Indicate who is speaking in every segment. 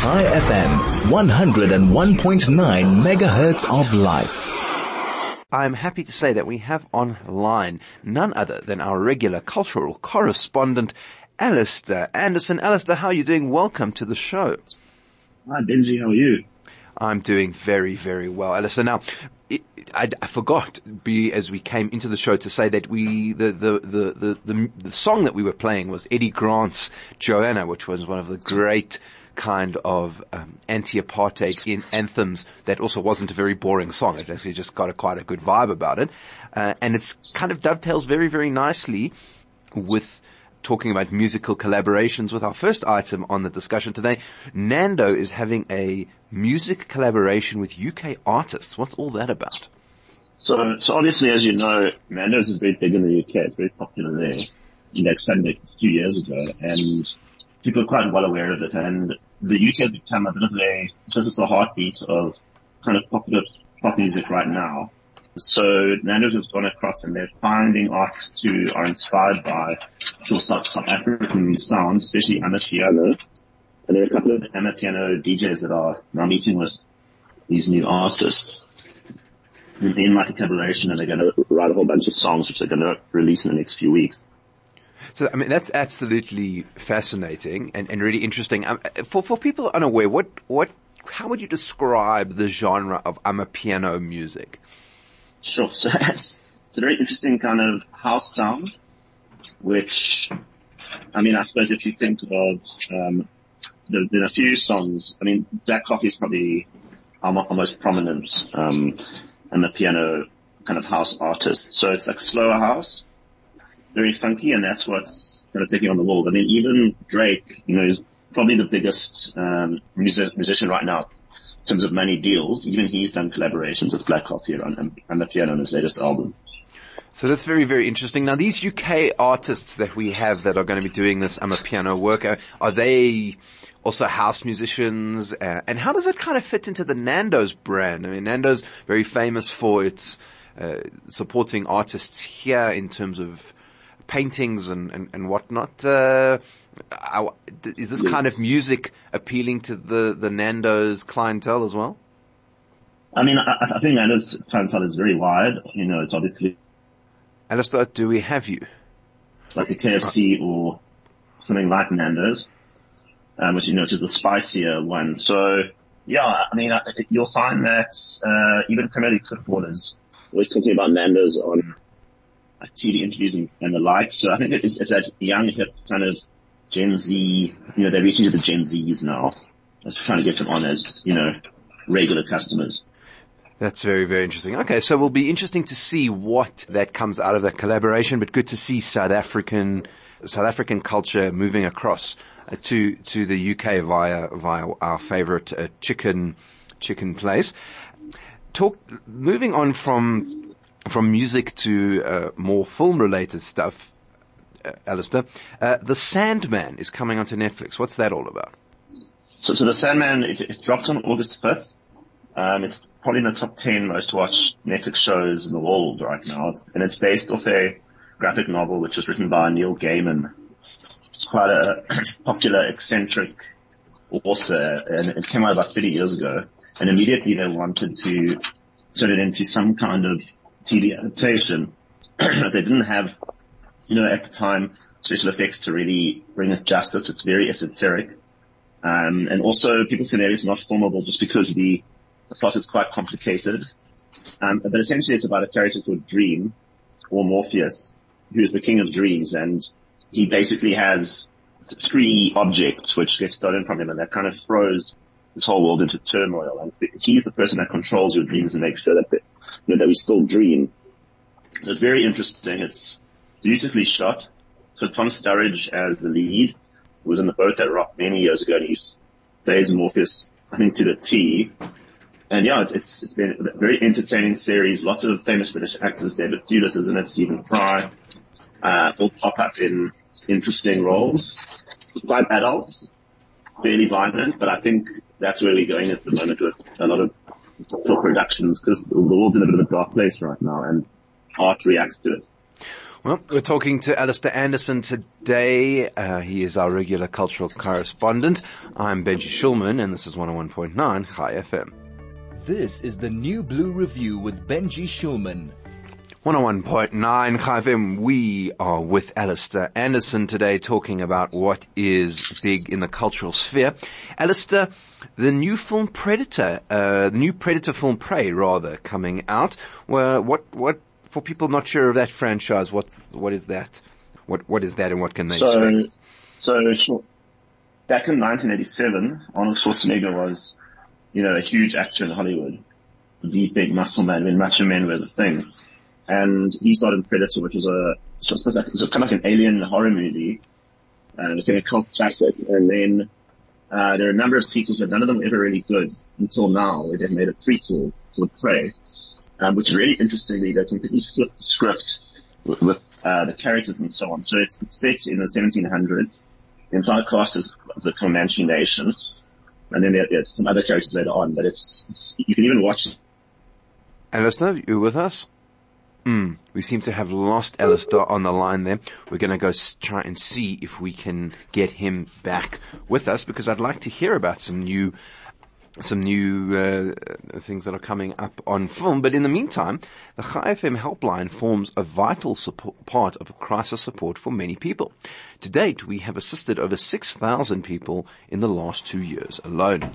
Speaker 1: Chai FM, 101.9 megahertz of life.
Speaker 2: I'm happy to say that we have online none other than our regular cultural correspondent, Alistair Anderson. Alistair, how are you doing? Welcome to the show.
Speaker 3: Hi Benji, how are you?
Speaker 2: I'm doing very, very well, Alistair. Now, it, I, I, forgot be as we came into the show to say that we the the, the the the the song that we were playing was Eddie Grant's Joanna, which was one of the great kind of um, anti-apartheid in anthems that also wasn't a very boring song. It actually just got a, quite a good vibe about it. Uh, and it's kind of dovetails very, very nicely with talking about musical collaborations with our first item on the discussion today. Nando is having a music collaboration with UK artists. What's all that about?
Speaker 3: So, so obviously, as you know, Nando's is very big in the UK. It's very popular there. You know, expanded a few years ago, and people are quite well aware of it. And the UK has become a bit of a, just it's the heartbeat of kind of popular pop music right now. So Nando's has gone across and they're finding artists who are inspired by sure, South, South African sound, especially amapiano. And there are a couple of amapiano DJs that are now meeting with these new artists in like a collaboration and they're going to write a whole bunch of songs which they're going to release in the next few weeks.
Speaker 2: So, I mean, that's absolutely fascinating and, and really interesting. Um, for, for people unaware, what, what, how would you describe the genre of amapiano music?
Speaker 3: Sure. So it's, it's a very interesting kind of house sound, which, I mean, I suppose if you think of, um, there, there are a few songs, I mean, Black Coffee is probably our, most prominent, um, piano kind of house artist. So it's like slower house, very funky, and that's what's kind of taking on the world. I mean, even Drake, you know, is probably the biggest um, music, musician right now in terms of money deals. Even he's done collaborations with Black Coffee on, on the piano on his latest album.
Speaker 2: So that's very, very interesting. Now these UK artists that we have that are going to be doing this amapiano worker, are they also house musicians? Uh, and how does it kind of fit into the Nando's brand? I mean, Nando's very famous for its uh, supporting artists here in terms of paintings and, and, and whatnot. Uh, is this yes. kind of music appealing to the, the Nando's clientele as well?
Speaker 3: I mean, I, I think Nando's clientele is very wide. You know, it's obviously.
Speaker 2: Alistair, do we have you?
Speaker 3: It's Like a KFC or something like Nando's, um, which you know, which is the spicier one. So, yeah, I mean, you'll find that uh, even comedic footballers always talking about Nando's on TV interviews and, and, the like. So I think it's, it's that young, hip kind of Gen Z, you know, they're reaching to the Gen Zs now. That's trying to get them on as, you know, regular customers.
Speaker 2: That's very, very interesting. Okay, so it'll be interesting to see what that comes out of that collaboration, but good to see South African, South African culture moving across uh, to, to the UK via, via our favorite uh, chicken, chicken place. Talk, moving on from from music to uh, more film-related stuff, uh, Alistair, uh, The Sandman is coming onto Netflix. What's that all about?
Speaker 3: So, so The Sandman, it, it dropped on August 5th. Um, it's probably in the top 10 most watched Netflix shows in the world right now. And it's based off a graphic novel which was written by Neil Gaiman. It's quite a popular, eccentric author and it came out about 30 years ago. And immediately they wanted to turn it into some kind of TV adaptation. they didn't have, you know, at the time, special effects to really bring it justice. It's very esoteric. Um, and also people say that it's not formable just because the, the plot is quite complicated. Um, but essentially it's about a character called Dream or Morpheus, who's the king of dreams and he basically has three objects which get stolen from him and that kind of throws this whole world into turmoil. And he's the person that controls your dreams and makes sure that, you know, that we still dream. So it's very interesting. It's beautifully shot. So Tom Sturridge as the lead was in the boat that rocked many years ago and he's plays Morpheus, I think to the T. And yeah, it's, it's, it's been a very entertaining series. Lots of famous British actors. David Thewlis is in it. Stephen Fry, uh, all pop up in interesting roles. Quite adults, fairly violent, but I think that's where we're going at the moment with a lot of top productions because the world's in a bit of a dark place right now and art reacts to it.
Speaker 2: Well, we're talking to Alistair Anderson today. Uh, he is our regular cultural correspondent. I'm Benji Shulman, and this is 101.9 Chai FM.
Speaker 1: This is the New Blue Review with Benji Shulman.
Speaker 2: 101.9 Chai FM. We are with Alistair Anderson today talking about what is big in the cultural sphere. Alistair, the new film Predator, uh, the new Predator film Prey rather, coming out. Well, what, what for people not sure of that franchise, what's what is that? What what is that, and what can they
Speaker 3: So,
Speaker 2: expect?
Speaker 3: so back in 1987, Arnold Schwarzenegger was, you know, a huge actor in Hollywood. The big muscle man when macho men were the thing. And he started in Predator, which was a, which was like, it kind of like an alien horror movie. And became a cult classic. And then, uh, there are a number of sequels, but none of them were ever really good until now, where they've made a prequel called Prey. Um, which really interestingly, they completely flipped the script with, with uh, the characters and so on. So it's, it's set in the 1700s. The entire cast is the Comanche Nation, and then there, there's some other characters later on. But it's, it's you can even watch.
Speaker 2: Alistair, you with us? Mm, we seem to have lost Alistair on the line there. We're going to go try and see if we can get him back with us because I'd like to hear about some new some new uh, things that are coming up on film. But in the meantime, the Chai FM helpline forms a vital support, part of crisis support for many people. To date, we have assisted over 6,000 people in the last two years alone.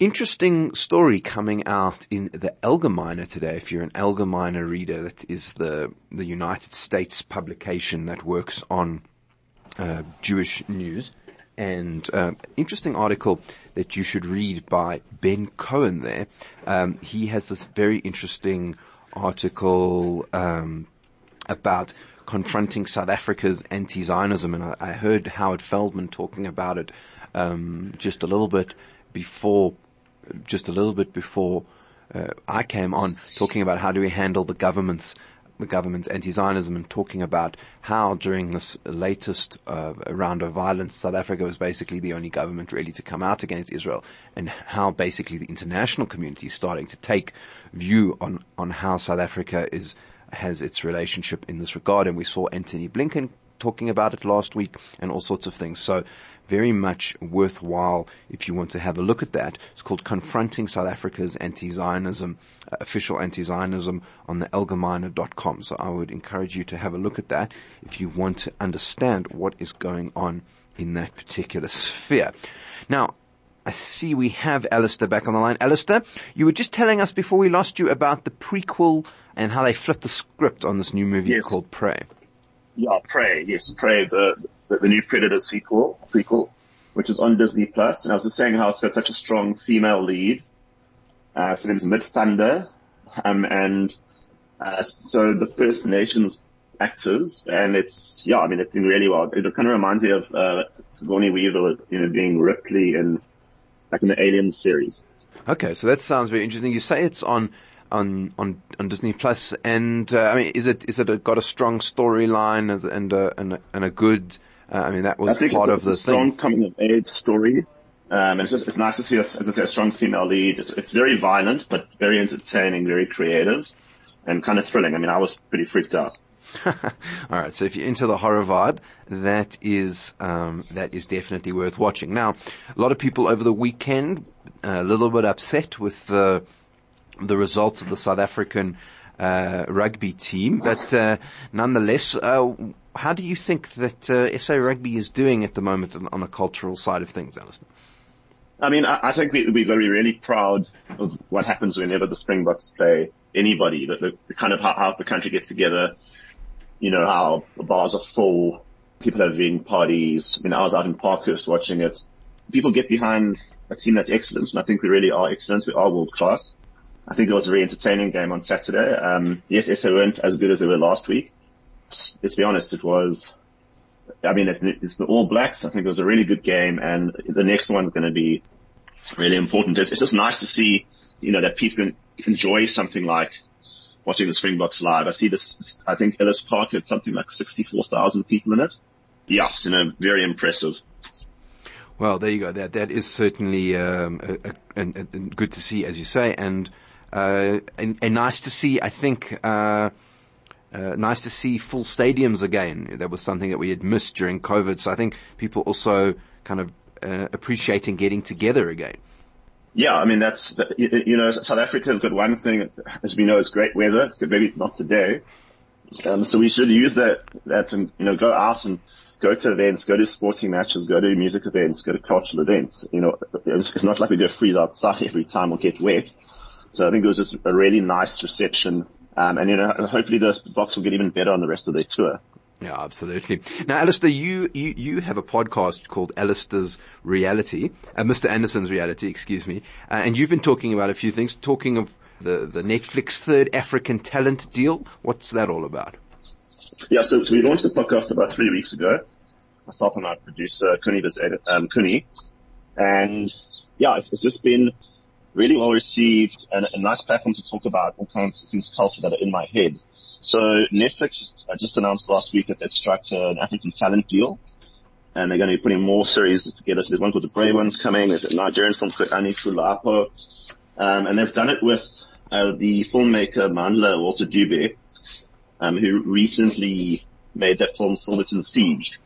Speaker 2: Interesting story coming out in the Algemeiner today. If you're an Algemeiner reader, that is the the United States publication that works on uh, Jewish news. And uh, interesting article that you should read by Ben Cohen. There, um, he has this very interesting article um, about confronting South Africa's anti-Zionism, and I, I heard Howard Feldman talking about it um, just a little bit before, just a little bit before uh, I came on, talking about how do we handle the government's the government's anti-Zionism and talking about how during this latest uh, round of violence, South Africa was basically the only government really to come out against Israel, and how basically the international community is starting to take view on on how South Africa is has its relationship in this regard. And we saw Antony Blinken talking about it last week, and all sorts of things. So very much worthwhile if you want to have a look at that. It's called Confronting South Africa's Anti-Zionism, uh, official anti-Zionism on the algemeiner.com. So I would encourage you to have a look at that if you want to understand what is going on in that particular sphere. Now, I see we have Alistair back on the line. Alistair, you were just telling us before we lost you about the prequel and how they flipped the script on this new movie
Speaker 3: Yes.
Speaker 2: called Prey.
Speaker 3: Yeah, Prey. Yes, Prey, the the, the new Predator sequel, prequel, which is on Disney Plus. And I was just saying how it's got such a strong female lead. Uh, so name's Midthunder, um, and uh, so the First Nations actors, and it's yeah, I mean it's doing really well. It kind of reminds me of uh, Sigourney Weaver, you know, being Ripley in like in the Alien series.
Speaker 2: Okay, so that sounds very interesting. You say it's on on on, on Disney Plus, and uh, I mean, is it is it a, got a strong storyline and a, and a, and a good? Uh, I mean, that was part of
Speaker 3: it's
Speaker 2: the
Speaker 3: strong
Speaker 2: thing.
Speaker 3: coming of age story. Um, and it's just, it's nice to see, a, as I say, a strong female lead. It's, it's very violent, but very entertaining, very creative, and kind of thrilling. I mean, I was pretty freaked out.
Speaker 2: All right, so if you're into the horror vibe, that is um, that is definitely worth watching. Now, a lot of people over the weekend uh, a little bit upset with the the results of the South African rugby team, but uh, nonetheless, uh, how do you think that uh, SA Rugby is doing at the moment on, on the cultural side of things, Alison?
Speaker 3: I mean, I, I think we, we're be really proud of what happens whenever the Springboks play anybody, the, the, the kind of how, how the country gets together, you know, how the bars are full, people are having parties. I mean, I was out in Parkhurst watching it. People get behind a team that's excellent, and I think we really are excellent. We are world class. I think it was a very entertaining game on Saturday. Um, yes, they weren't as good as they were last week. Let's be honest, it was, I mean, it's, it's the All Blacks. I think it was a really good game and the next one's going to be really important. It's, it's just nice to see, you know, that people can enjoy something like watching the Springboks live. I see this, I think Ellis Park had something like 64,000 people in it. Yeah, you know, very impressive.
Speaker 2: Well, there you go. That that is certainly um, a, a, a, good to see, as you say, and and, and nice to see. I think uh, uh, nice to see full stadiums again. That was something that we had missed during COVID. So I think people also kind of uh, appreciating getting together again.
Speaker 3: Yeah, I mean that's you know South Africa has got one thing as we know is great weather. Maybe not today, um, so we should use that that and you know go out and go to events, go to sporting matches, go to music events, go to cultural events. You know, it's, it's not like we go freeze outside every time or get wet. So I think it was just a really nice reception. Um, and you know, hopefully the box will get even better on the rest of their tour.
Speaker 2: Yeah, absolutely. Now, Alistair, you, you, you have a podcast called Alistair's Reality, uh, Mr. Anderson's Reality, excuse me, uh, and you've been talking about a few things, talking of the, the Netflix third African talent deal. What's that all about?
Speaker 3: Yeah, so, so we launched the podcast about three weeks ago. Myself and my producer, Kuni, um, Kuni. And yeah, it's, it's just been really well received and a nice platform to talk about all kinds of things culture that are in my head. So Netflix just announced last week that they've struck an African talent deal and they're going to be putting more series together. So there's one called The Brave Ones coming. There's a Nigerian film called Anikulapo. Um, and they've done it with uh, the filmmaker Mandla Walter Dube, um, who recently made that film Silverton Siege.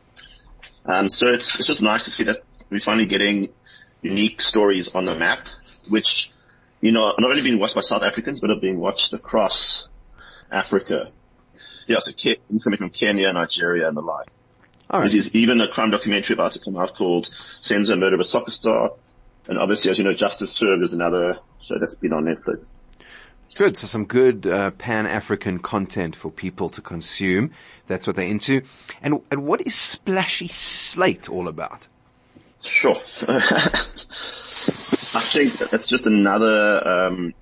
Speaker 3: Um, so it's, it's just nice to see that we're finally getting unique stories on the map which, you know, are not only being watched by South Africans, but are being watched across Africa. Yeah, so it's coming from Kenya, Nigeria, and the like. All right. There's even a crime documentary about to come out called Senzo Murder of a Soccer Star. And obviously, as you know, Justice Served is another show that's been on Netflix.
Speaker 2: Good. So some good uh, pan-African content for people to consume. That's what they're into. And, and what is Splashy Slate all about?
Speaker 3: Sure. I think that's just another um,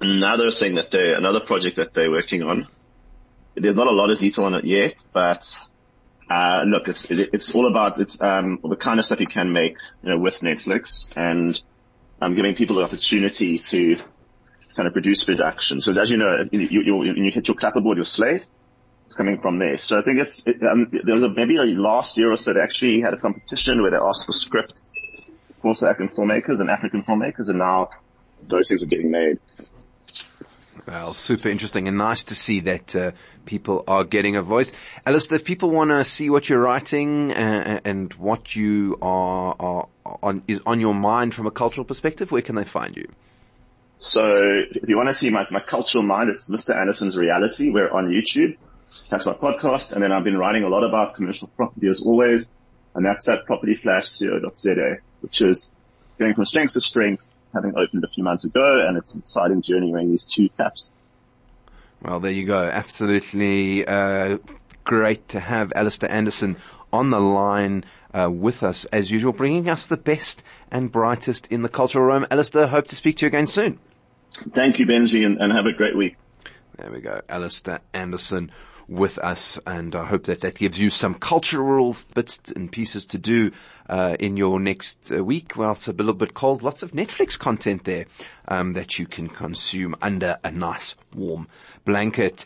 Speaker 3: another thing that they another project that they're working on. There's not a lot of detail on it yet, but uh, look, it's it's all about it's um, the kind of stuff you can make, you know, with Netflix and um, giving people the opportunity to kind of produce production. So as you know, you, you, you, hit your clapperboard, your slate, it's coming from there. So I think it's, it, um, there was a, maybe like last year or so they actually had a competition where they asked for scripts also African filmmakers and African filmmakers, and now those things are getting made.
Speaker 2: Well, super interesting and nice to see that uh, people are getting a voice. Alistair, if people want to see what you're writing uh, and what you are, are on is on your mind from a cultural perspective, where can they find you?
Speaker 3: So, if you want to see my, my cultural mind, it's Mr. Anderson's Reality. We're on YouTube. That's my podcast, and then I've been writing a lot about commercial property as always, and that's at propertyflashco.za which is going from strength to strength, having opened a few months ago, and it's an exciting journey wearing these two caps.
Speaker 2: Well, there you go. Absolutely uh, great to have Alistair Anderson on the line uh, with us as usual, bringing us the best and brightest in the cultural realm. Alistair, hope to speak to you again soon.
Speaker 3: Thank you, Benji, and, and have a great week.
Speaker 2: There we go. Alistair Anderson with us, and I hope that that gives you some cultural bits and pieces to do uh, in your next uh, week. Well, it's a little bit cold. Lots of Netflix content there um, that you can consume under a nice warm blanket.